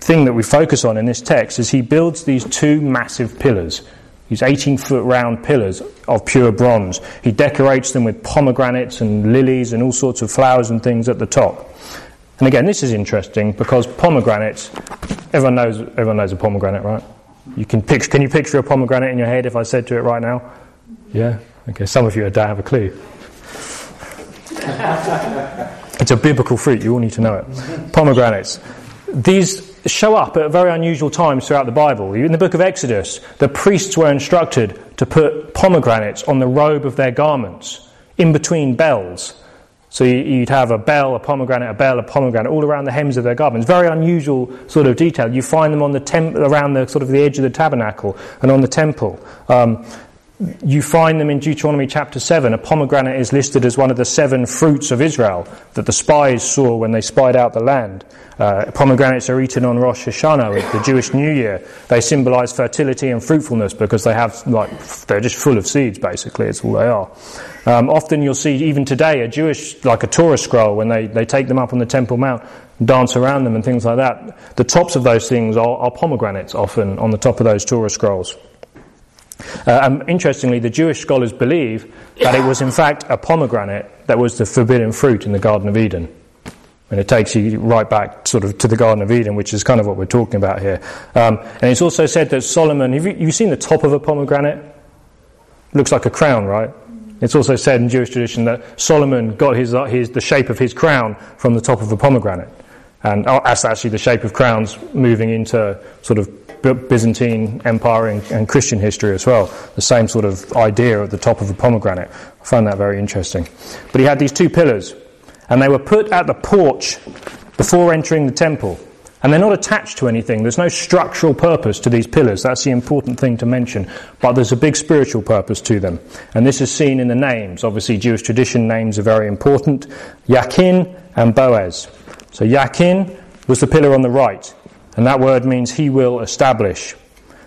thing that we focus on in this text is he builds these two massive pillars. These 18 foot round pillars of pure bronze. He decorates them with pomegranates and lilies and all sorts of flowers and things at the top. And again, this is interesting because pomegranates, everyone knows, everyone knows a pomegranate, right? You can, picture, can you picture a pomegranate in your head if I said to it right now? Yeah? Okay, some of you don't have a clue. it's a biblical fruit, you all need to know it. Pomegranates. These show up at very unusual times throughout the Bible. In the book of Exodus, the priests were instructed to put pomegranates on the robe of their garments, in between bells. So you'd have a bell, a pomegranate, a bell, a pomegranate, all around the hems of their garments. Very unusual sort of detail. You find them on the temp- around the sort of the edge of the tabernacle and on the temple. Um, you find them in Deuteronomy chapter 7. A pomegranate is listed as one of the seven fruits of Israel that the spies saw when they spied out the land. Uh, pomegranates are eaten on Rosh Hashanah, the Jewish New Year. They symbolize fertility and fruitfulness because they have, like, they're just full of seeds, basically. It's all they are. Um, often you'll see, even today, a Jewish, like a Torah scroll, when they, they take them up on the Temple Mount, dance around them and things like that. The tops of those things are, are pomegranates often on the top of those Torah scrolls. Uh, and interestingly, the Jewish scholars believe that it was in fact a pomegranate that was the forbidden fruit in the Garden of Eden. And it takes you right back sort of to the Garden of Eden, which is kind of what we're talking about here. Um, and it's also said that Solomon, have you, have seen the top of a pomegranate? Looks like a crown, right? It's also said in Jewish tradition that Solomon got his, uh, his, the shape of his crown from the top of a pomegranate. And oh, that's actually the shape of crowns moving into sort of Byzantine Empire and, and, Christian history as well. The same sort of idea at the top of a pomegranate. I find that very interesting. But he had these two pillars, and they were put at the porch before entering the temple. And they're not attached to anything. There's no structural purpose to these pillars. That's the important thing to mention. But there's a big spiritual purpose to them. And this is seen in the names. Obviously, Jewish tradition names are very important. Yakin and Boaz. So Yakin was the pillar on the right. And that word means he will establish.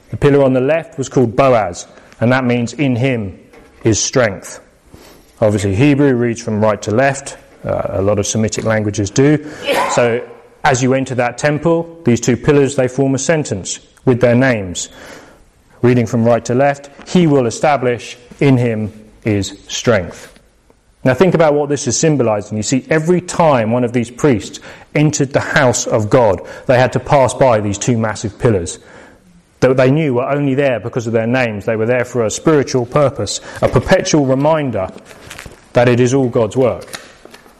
The pillar on the left was called Boaz, and that means in him is strength. Obviously, Hebrew reads from right to left. Uh, a lot of Semitic languages do. So, as you enter that temple, these two pillars they form a sentence with their names. Reading from right to left, he will establish in him is strength. Now think about what this is symbolizing. You see, every time one of these priests entered the house of God, they had to pass by these two massive pillars that they knew were only there because of their names. They were there for a spiritual purpose, a perpetual reminder that it is all God's work.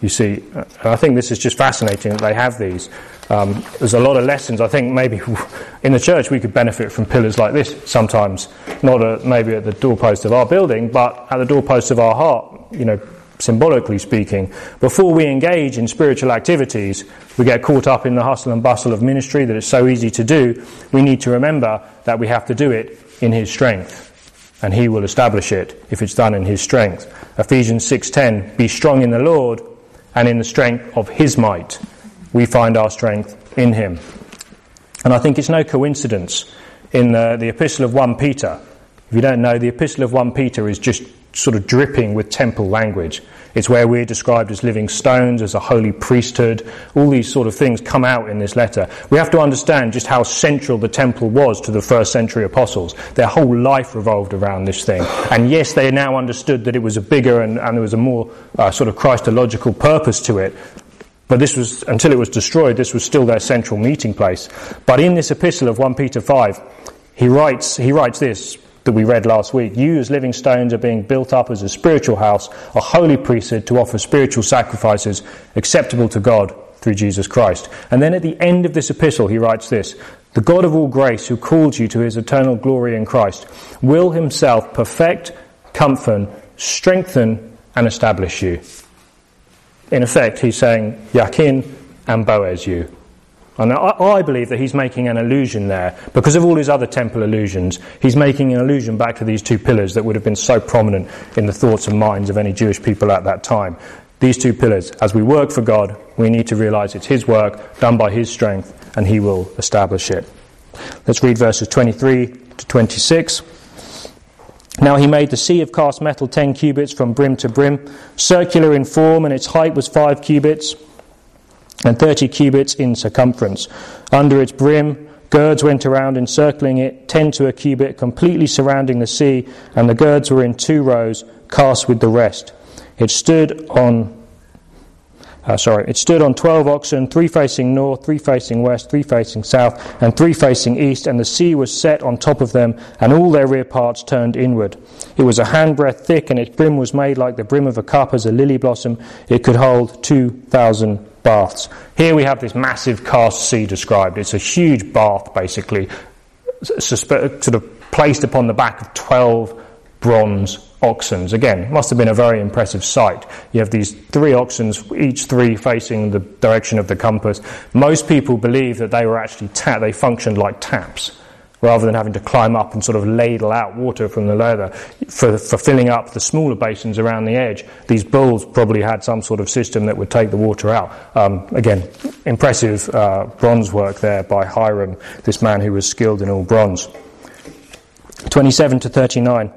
You see, I think this is just fascinating that they have these. Um, there's a lot of lessons. I think maybe in the church we could benefit from pillars like this sometimes. Not a, maybe at the doorpost of our building, but at the doorpost of our heart. You know, symbolically speaking, before we engage in spiritual activities, we get caught up in the hustle and bustle of ministry that it's so easy to do. We need to remember that we have to do it in His strength, and He will establish it if it's done in His strength. Ephesians 6:10: Be strong in the Lord and in the strength of His might. We find our strength in Him, and I think it's no coincidence in the, the Epistle of 1 Peter. If you don't know, the Epistle of 1 Peter is just sort of dripping with temple language. It's where we're described as living stones, as a holy priesthood. All these sort of things come out in this letter. We have to understand just how central the temple was to the first century apostles. Their whole life revolved around this thing. And yes, they now understood that it was a bigger and, and there was a more uh, sort of Christological purpose to it. But this was, until it was destroyed, this was still their central meeting place. But in this epistle of 1 Peter 5, he writes, he writes this that we read last week. You, as living stones, are being built up as a spiritual house, a holy priesthood to offer spiritual sacrifices acceptable to God through Jesus Christ. And then at the end of this epistle, he writes this The God of all grace, who called you to his eternal glory in Christ, will himself perfect, comfort, strengthen, and establish you. In effect, he's saying, Yakin and Boaz you. And I, believe that he's making an allusion there. Because of all his other temple allusions, he's making an allusion back to these two pillars that would have been so prominent in the thoughts and minds of any Jewish people at that time. These two pillars, as we work for God, we need to realize it's his work, done by his strength, and he will establish it. Let's read verses 23 to 26. Now he made the sea of cast metal ten cubits from brim to brim, circular in form, and its height was five cubits and 30 cubits in circumference. Under its brim, gourds went around encircling it, 10 to a cubit, completely surrounding the sea, and the gourds were in two rows, cast with the rest. It stood on uh, sorry, it stood on 12 oxen, three facing north, three facing west, three facing south, and three facing east, and the sea was set on top of them, and all their rear parts turned inward. It was a handbreadth thick, and its brim was made like the brim of a cup as a lily blossom. It could hold 2,000 baths. Here we have this massive cast sea described. It's a huge bath, basically, sort of placed upon the back of 12 bronze oxens. Again, must have been a very impressive sight. You have these three oxens, each three facing the direction of the compass. Most people believe that they were actually ta- they functioned like taps. Rather than having to climb up and sort of ladle out water from the laver for, for filling up the smaller basins around the edge. These bulls probably had some sort of system that would take the water out. Um, again, impressive uh, bronze work there by Hiram, this man who was skilled in all bronze. 27 to 39.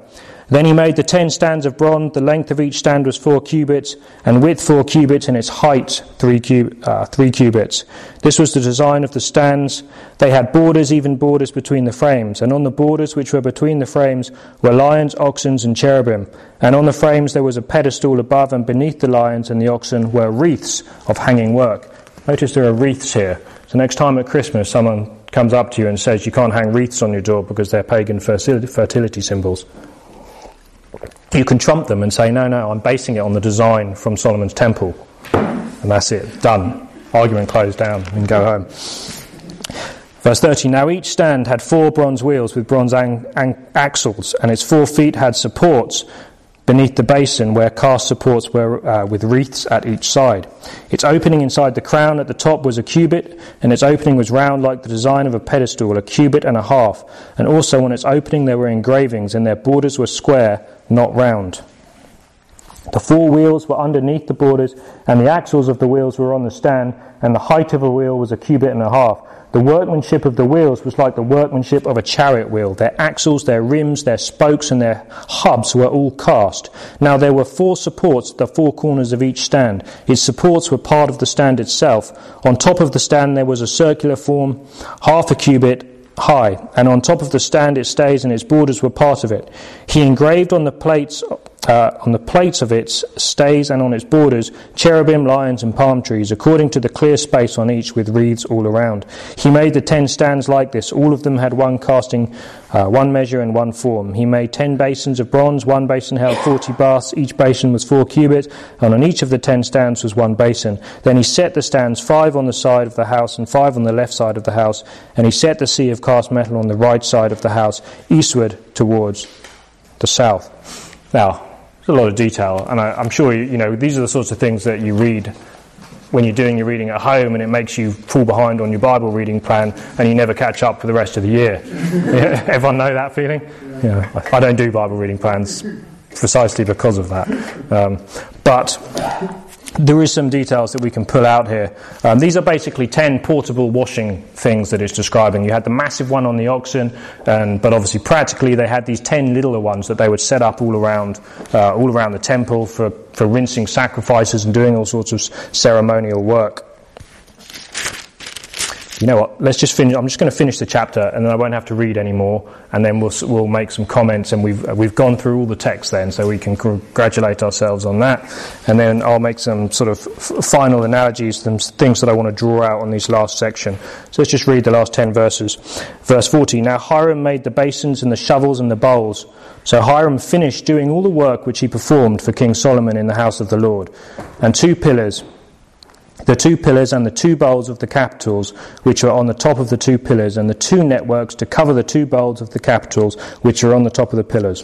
Then he made the ten stands of bronze. The length of each stand was four cubits, and width four cubits, and its height three, cub- uh, three cubits. This was the design of the stands. They had borders, even borders between the frames, and on the borders which were between the frames were lions, oxen, and cherubim. And on the frames there was a pedestal above, and beneath the lions and the oxen were wreaths of hanging work. Notice there are wreaths here. So next time at Christmas, someone comes up to you and says you can't hang wreaths on your door because they're pagan fertility symbols you can trump them and say, no, no, I'm basing it on the design from Solomon's temple. And that's it, done. Argument closed down, and go home. Verse 30 Now each stand had four bronze wheels with bronze axles, and its four feet had supports beneath the basin where cast supports were uh, with wreaths at each side. Its opening inside the crown at the top was a cubit, and its opening was round like the design of a pedestal, a cubit and a half. And also on its opening there were engravings, and their borders were square, not round. The four wheels were underneath the borders, and the axles of the wheels were on the stand, and the height of a wheel was a cubit and a half. The workmanship of the wheels was like the workmanship of a chariot wheel. Their axles, their rims, their spokes, and their hubs were all cast. Now there were four supports at the four corners of each stand. Its supports were part of the stand itself. On top of the stand there was a circular form, half a cubit high, and on top of the stand it stays, and its borders were part of it. He engraved on the plates uh, on the plates of its stays and on its borders cherubim, lions, and palm trees, according to the clear space on each, with wreaths all around. He made the ten stands like this. All of them had one casting, uh, one measure, and one form. He made ten basins of bronze. One basin held forty baths. Each basin was four cubits, and on each of the ten stands was one basin. Then he set the stands five on the side of the house and five on the left side of the house, and he set the sea of cast metal on the right side of the house, eastward towards the south. Now, a lot of detail, and I, am sure you, you know these are the sorts of things that you read when you're doing your reading at home, and it makes you fall behind on your Bible reading plan, and you never catch up for the rest of the year. yeah, everyone know that feeling? Yeah, I don't do Bible reading plans precisely because of that. Um, but there is some details that we can pull out here. Um, these are basically 10 portable washing things that it's describing. You had the massive one on the oxen, and, but obviously practically they had these 10 littler ones that they would set up all around, uh, all around the temple for, for rinsing sacrifices and doing all sorts of ceremonial work you know what, let's just finish, I'm just going to finish the chapter and then I won't have to read anymore and then we'll, we'll make some comments and we've, we've gone through all the text then so we can congratulate ourselves on that and then I'll make some sort of final analogies, some things that I want to draw out on this last section. So let's just read the last 10 verses. Verse 40, Now Hiram made the basins and the shovels and the bowls. So Hiram finished doing all the work which he performed for King Solomon in the house of the Lord. And two pillars, the two pillars and the two bowls of the capitals which are on the top of the two pillars, and the two networks to cover the two bowls of the capitals which are on the top of the pillars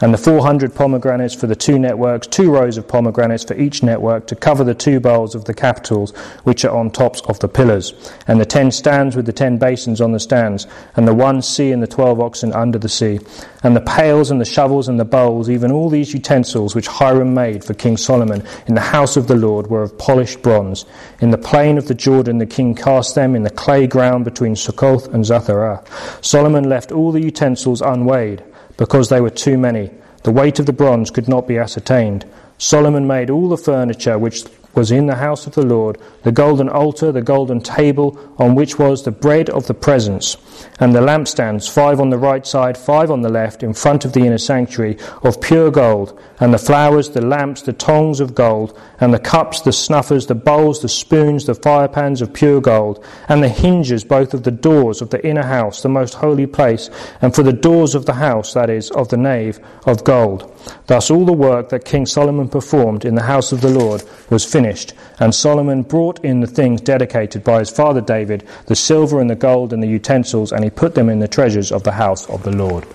and the 400 pomegranates for the two networks, two rows of pomegranates for each network to cover the two bowls of the capitals which are on tops of the pillars, and the ten stands with the ten basins on the stands, and the one sea and the twelve oxen under the sea, and the pails and the shovels and the bowls, even all these utensils which Hiram made for King Solomon in the house of the Lord were of polished bronze. In the plain of the Jordan the king cast them in the clay ground between Succoth and Zarethan. Solomon left all the utensils unweighed because they were too many. The weight of the bronze could not be ascertained. Solomon made all the furniture which was in the house of the Lord, the golden altar, the golden table on which was the bread of the presence, and the lampstands, five on the right side, five on the left, in front of the inner sanctuary, of pure gold, and the flowers, the lamps, the tongs of gold, and the cups, the snuffers, the bowls, the spoons, the firepans of pure gold, and the hinges both of the doors of the inner house, the most holy place, and for the doors of the house, that is, of the nave, of gold. Thus all the work that King Solomon performed in the house of the Lord was finished, and Solomon brought in the things dedicated by his father David, the silver and the gold and the utensils, and he put them in the treasures of the house of the Lord.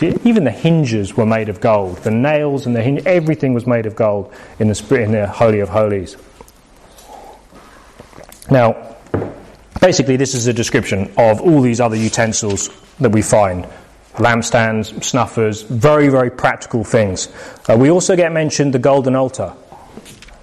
Even the hinges were made of gold. The nails and the hinge, everything was made of gold in the, in the Holy of Holies. Now, basically, this is a description of all these other utensils that we find lampstands, snuffers, very, very practical things. Uh, we also get mentioned the golden altar.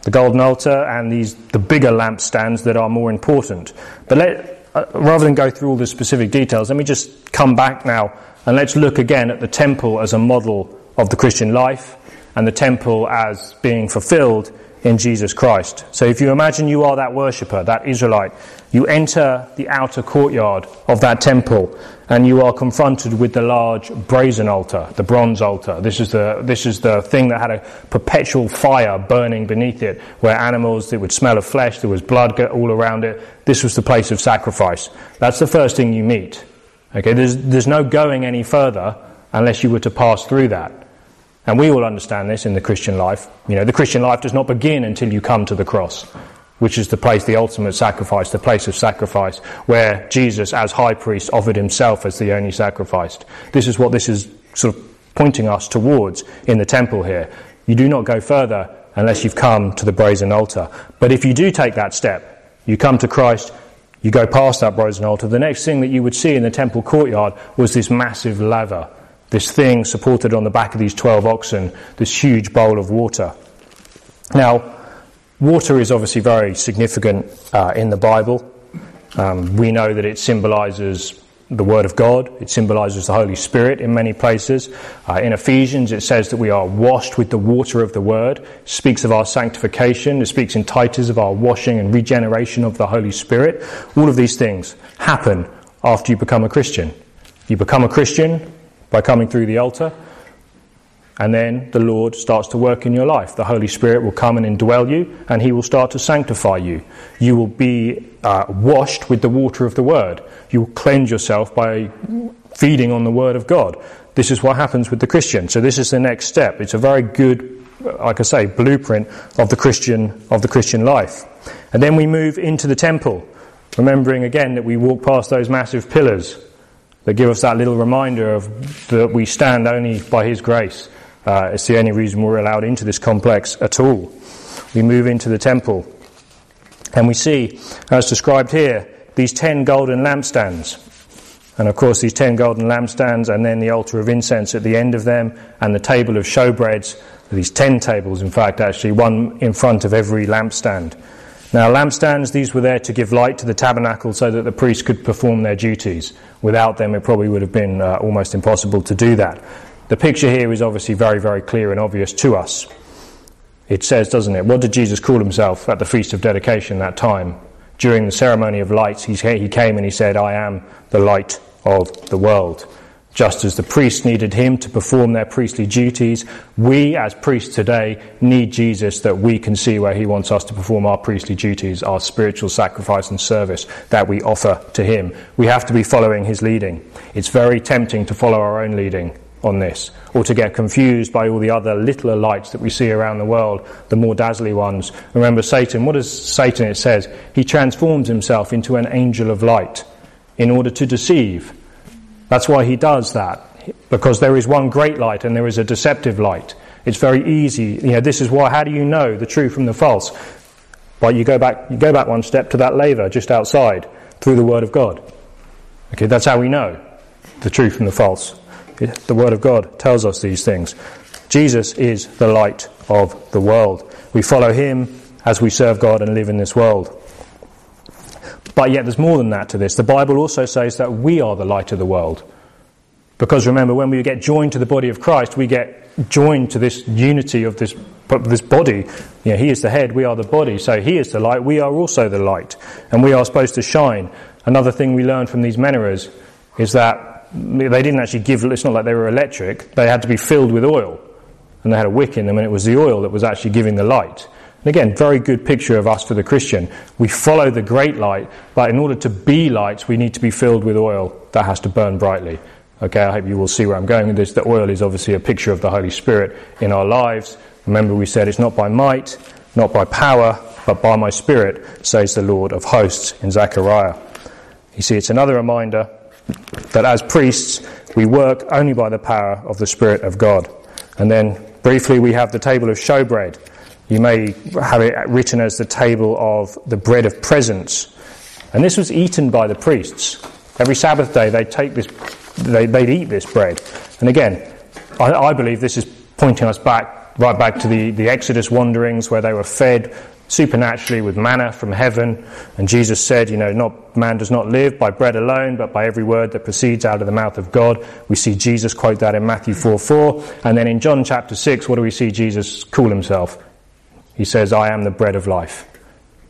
The golden altar and these the bigger lampstands that are more important. But let, uh, rather than go through all the specific details, let me just come back now and let's look again at the temple as a model of the Christian life and the temple as being fulfilled in Jesus Christ. So if you imagine you are that worshipper, that Israelite, you enter the outer courtyard of that temple and you are confronted with the large brazen altar, the bronze altar. This is the, this is the thing that had a perpetual fire burning beneath it, where animals, it would smell of flesh, there was blood all around it. This was the place of sacrifice. That's the first thing you meet. Okay, there's, there's no going any further unless you were to pass through that. And we all understand this in the Christian life. You know, the Christian life does not begin until you come to the cross, which is the place, the ultimate sacrifice, the place of sacrifice, where Jesus, as high priest, offered himself as the only sacrifice. This is what this is sort of pointing us towards in the temple here. You do not go further unless you've come to the brazen altar. But if you do take that step, you come to Christ, you go past that brazen altar, the next thing that you would see in the temple courtyard was this massive laver this thing supported on the back of these 12 oxen, this huge bowl of water. Now, water is obviously very significant uh, in the Bible. Um, we know that it symbolizes the Word of God, it symbolizes the Holy Spirit in many places. Uh, in Ephesians, it says that we are washed with the water of the Word, it speaks of our sanctification, it speaks in Titus of our washing and regeneration of the Holy Spirit. All of these things happen after you become a Christian. You become a Christian, by coming through the altar. And then the Lord starts to work in your life. The Holy Spirit will come and indwell you, and He will start to sanctify you. You will be uh, washed with the water of the Word. You will cleanse yourself by feeding on the Word of God. This is what happens with the Christian. So this is the next step. It's a very good, like I say, blueprint of the Christian of the Christian life. And then we move into the temple, remembering again that we walk past those massive pillars that give us that little reminder of that we stand only by His grace. Uh, it's the only reason we're allowed into this complex at all. We move into the temple and we see, as described here, these ten golden lampstands. And of course, these ten golden lampstands, and then the altar of incense at the end of them, and the table of showbreads, these ten tables, in fact, actually, one in front of every lampstand. Now, lampstands, these were there to give light to the tabernacle so that the priests could perform their duties. Without them, it probably would have been uh, almost impossible to do that. The picture here is obviously very, very clear and obvious to us. It says, doesn't it? What did Jesus call himself at the Feast of Dedication that time? During the ceremony of lights, he came and he said, I am the light of the world. Just as the priests needed him to perform their priestly duties, we as priests today need Jesus that we can see where he wants us to perform our priestly duties, our spiritual sacrifice and service that we offer to him. We have to be following his leading. It's very tempting to follow our own leading on this, or to get confused by all the other littler lights that we see around the world, the more dazzling ones. Remember Satan, what does Satan, it says? He transforms himself into an angel of light in order to deceive that's why he does that, because there is one great light and there is a deceptive light. It's very easy. You know, this is why. How do you know the true from the false? Well, you go back. You go back one step to that laver just outside through the Word of God. Okay, that's how we know the true from the false. The Word of God tells us these things. Jesus is the light of the world. We follow Him as we serve God and live in this world. But yet there's more than that to this. The Bible also says that we are the light of the world. Because remember, when we get joined to the body of Christ, we get joined to this unity of this, this body. Know, he is the head, we are the body. So he is the light, we are also the light. And we are supposed to shine. Another thing we learned from these menorahs is that they didn't actually give, it's not like they were electric, they had to be filled with oil. And they had a wick in them, and it was the oil that was actually giving the light. And again, very good picture of us for the Christian. We follow the great light, but in order to be lights, we need to be filled with oil that has to burn brightly. Okay, I hope you will see where I'm going with this. The oil is obviously a picture of the Holy Spirit in our lives. Remember, we said it's not by might, not by power, but by my Spirit, says the Lord of hosts in Zechariah. You see, it's another reminder that as priests, we work only by the power of the Spirit of God. And then briefly, we have the table of showbread. You may have it written as the table of the bread of presence. And this was eaten by the priests. Every Sabbath day, they'd take this, they, would eat this bread. And again, I, I believe this is pointing us back, right back to the, the Exodus wanderings where they were fed supernaturally with manna from heaven. And Jesus said, you know, not, man does not live by bread alone, but by every word that proceeds out of the mouth of God. We see Jesus quote that in Matthew 4 4. And then in John chapter 6, what do we see Jesus call himself? He says, I am the bread of life.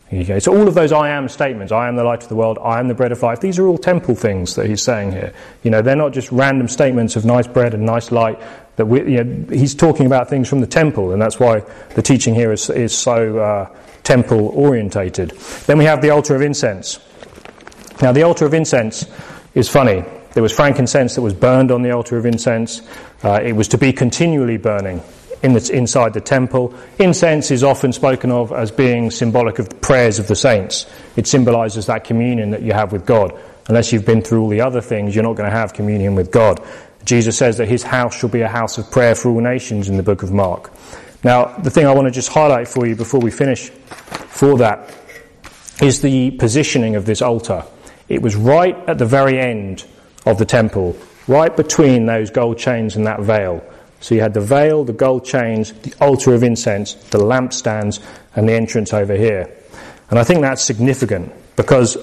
So all of those I am statements, I am the light of the world, I am the bread of life, these are all temple things that he's saying here. You know, they're not just random statements of nice bread and nice light. That we, you know, he's talking about things from the temple, and that's why the teaching here is, is so uh, temple orientated. Then we have the altar of incense. Now, the altar of incense is funny. There was frankincense that was burned on the altar of incense. Uh, it was to be continually burning in the, inside the temple. Incense is often spoken of as being symbolic of the prayers of the saints. It symbolizes that communion that you have with God. Unless you've been through all the other things, you're not going to have communion with God. Jesus says that his house shall be a house of prayer for all nations in the book of Mark. Now, the thing I want to just highlight for you before we finish for that is the positioning of this altar. It was right at the very end of the temple, right between those gold chains and that veil. So you had the veil, the gold chains, the altar of incense, the lampstands, and the entrance over here. And I think that's significant because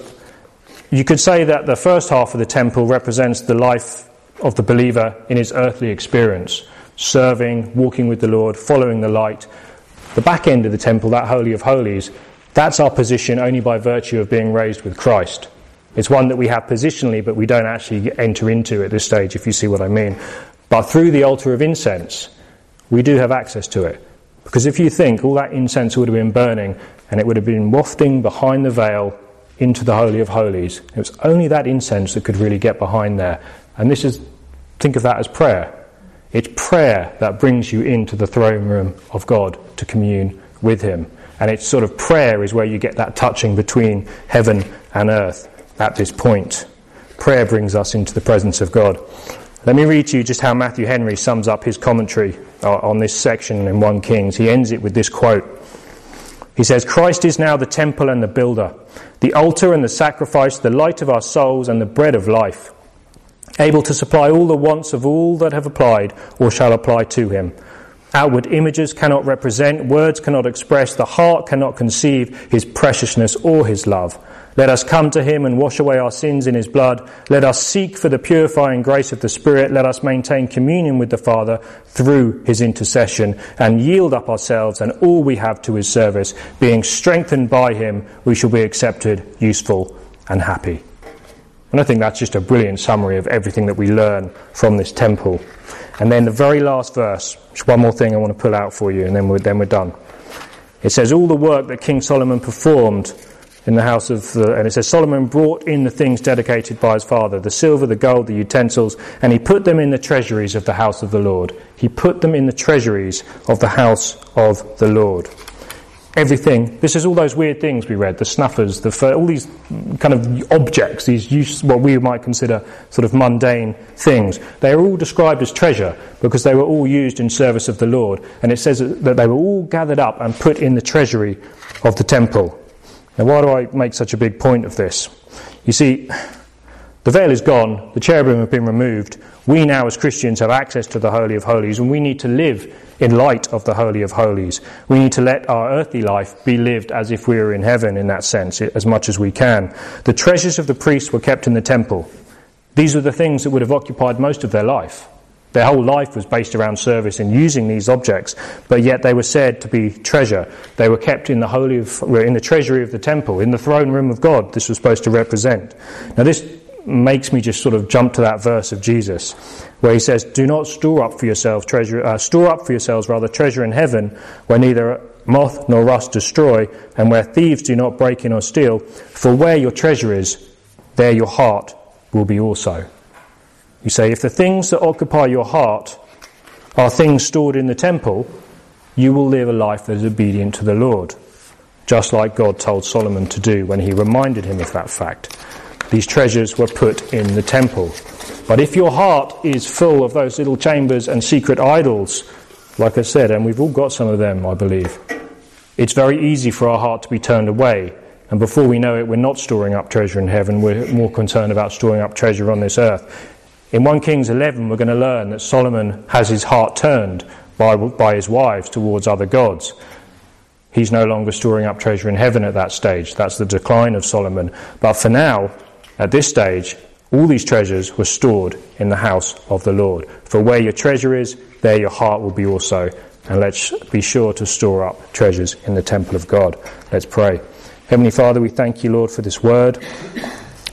you could say that the first half of the temple represents the life of the believer in his earthly experience serving, walking with the Lord, following the light. The back end of the temple, that Holy of Holies, that's our position only by virtue of being raised with Christ. It's one that we have positionally, but we don't actually enter into at this stage, if you see what I mean. But through the altar of incense, we do have access to it. Because if you think all that incense would have been burning and it would have been wafting behind the veil into the Holy of Holies, it was only that incense that could really get behind there. And this is, think of that as prayer. It's prayer that brings you into the throne room of God to commune with Him. And it's sort of prayer is where you get that touching between heaven and earth at this point. Prayer brings us into the presence of God. Let me read to you just how Matthew Henry sums up his commentary uh, on this section in 1 Kings. He ends it with this quote. He says, Christ is now the temple and the builder, the altar and the sacrifice, the light of our souls and the bread of life able to supply all the wants of all that have applied or shall apply to him. Outward images cannot represent, words cannot express, the heart cannot conceive his preciousness or his love. Let us come to him and wash away our sins in his blood. Let us seek for the purifying grace of the Spirit. Let us maintain communion with the Father through his intercession and yield up ourselves and all we have to his service. Being strengthened by him, we shall be accepted, useful, and happy. And I think that's just a brilliant summary of everything that we learn from this temple. And then the very last verse, which one more thing I want to pull out for you, and then we're, then we're done. It says, All the work that King Solomon performed in the house of the, and it says, Solomon brought in the things dedicated by his father, the silver, the gold, the utensils, and he put them in the treasuries of the house of the Lord. He put them in the treasuries of the house of the Lord everything. This is all those weird things we read, the snuffers, the fur, all these kind of objects, these use, what we might consider sort of mundane things. They are all described as treasure because they were all used in service of the Lord. And it says that they were all gathered up and put in the treasury of the temple. Now, why do I make such a big point of this? You see, the veil is gone, the cherubim have been removed. We now, as Christians, have access to the Holy of Holies, and we need to live in light of the Holy of Holies. We need to let our earthly life be lived as if we were in heaven in that sense, as much as we can. The treasures of the priests were kept in the temple. These were the things that would have occupied most of their life. Their whole life was based around service and using these objects, but yet they were said to be treasure. They were kept in the holy, of, in the treasury of the temple, in the throne room of God. This was supposed to represent. Now, this makes me just sort of jump to that verse of Jesus where he says, "Do not store up for yourselves treasure, uh, store up for yourselves rather treasure in heaven, where neither moth nor rust destroy, and where thieves do not break in or steal. For where your treasure is, there your heart will be also." You say, if the things that occupy your heart are things stored in the temple, you will live a life that is obedient to the Lord, just like God told Solomon to do when he reminded him of that fact. These treasures were put in the temple. But if your heart is full of those little chambers and secret idols, like I said, and we've all got some of them, I believe, it's very easy for our heart to be turned away And before we know it, we're not storing up treasure in heaven, we're more concerned about storing up treasure on this earth. In 1 Kings 11, we're going to learn that Solomon has his heart turned by, by his wives towards other gods. He's no longer storing up treasure in heaven at that stage. That's the decline of Solomon. But for now, at this stage, all these treasures were stored in the house of the Lord. For where your treasure is, there your heart will be also. And let's be sure to store up treasures in the temple of God. Let's pray. Heavenly Father, we thank you, Lord, for this word.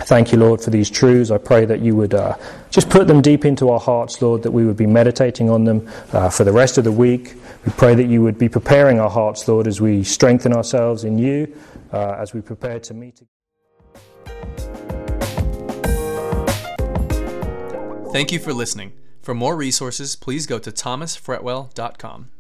Thank you, Lord, for these truths. I pray that you would uh, just put them deep into our hearts, Lord, that we would be meditating on them uh, for the rest of the week. We pray that you would be preparing our hearts, Lord, as we strengthen ourselves in you, uh, as we prepare to meet. Thank you for listening. For more resources, please go to thomasfretwell.com.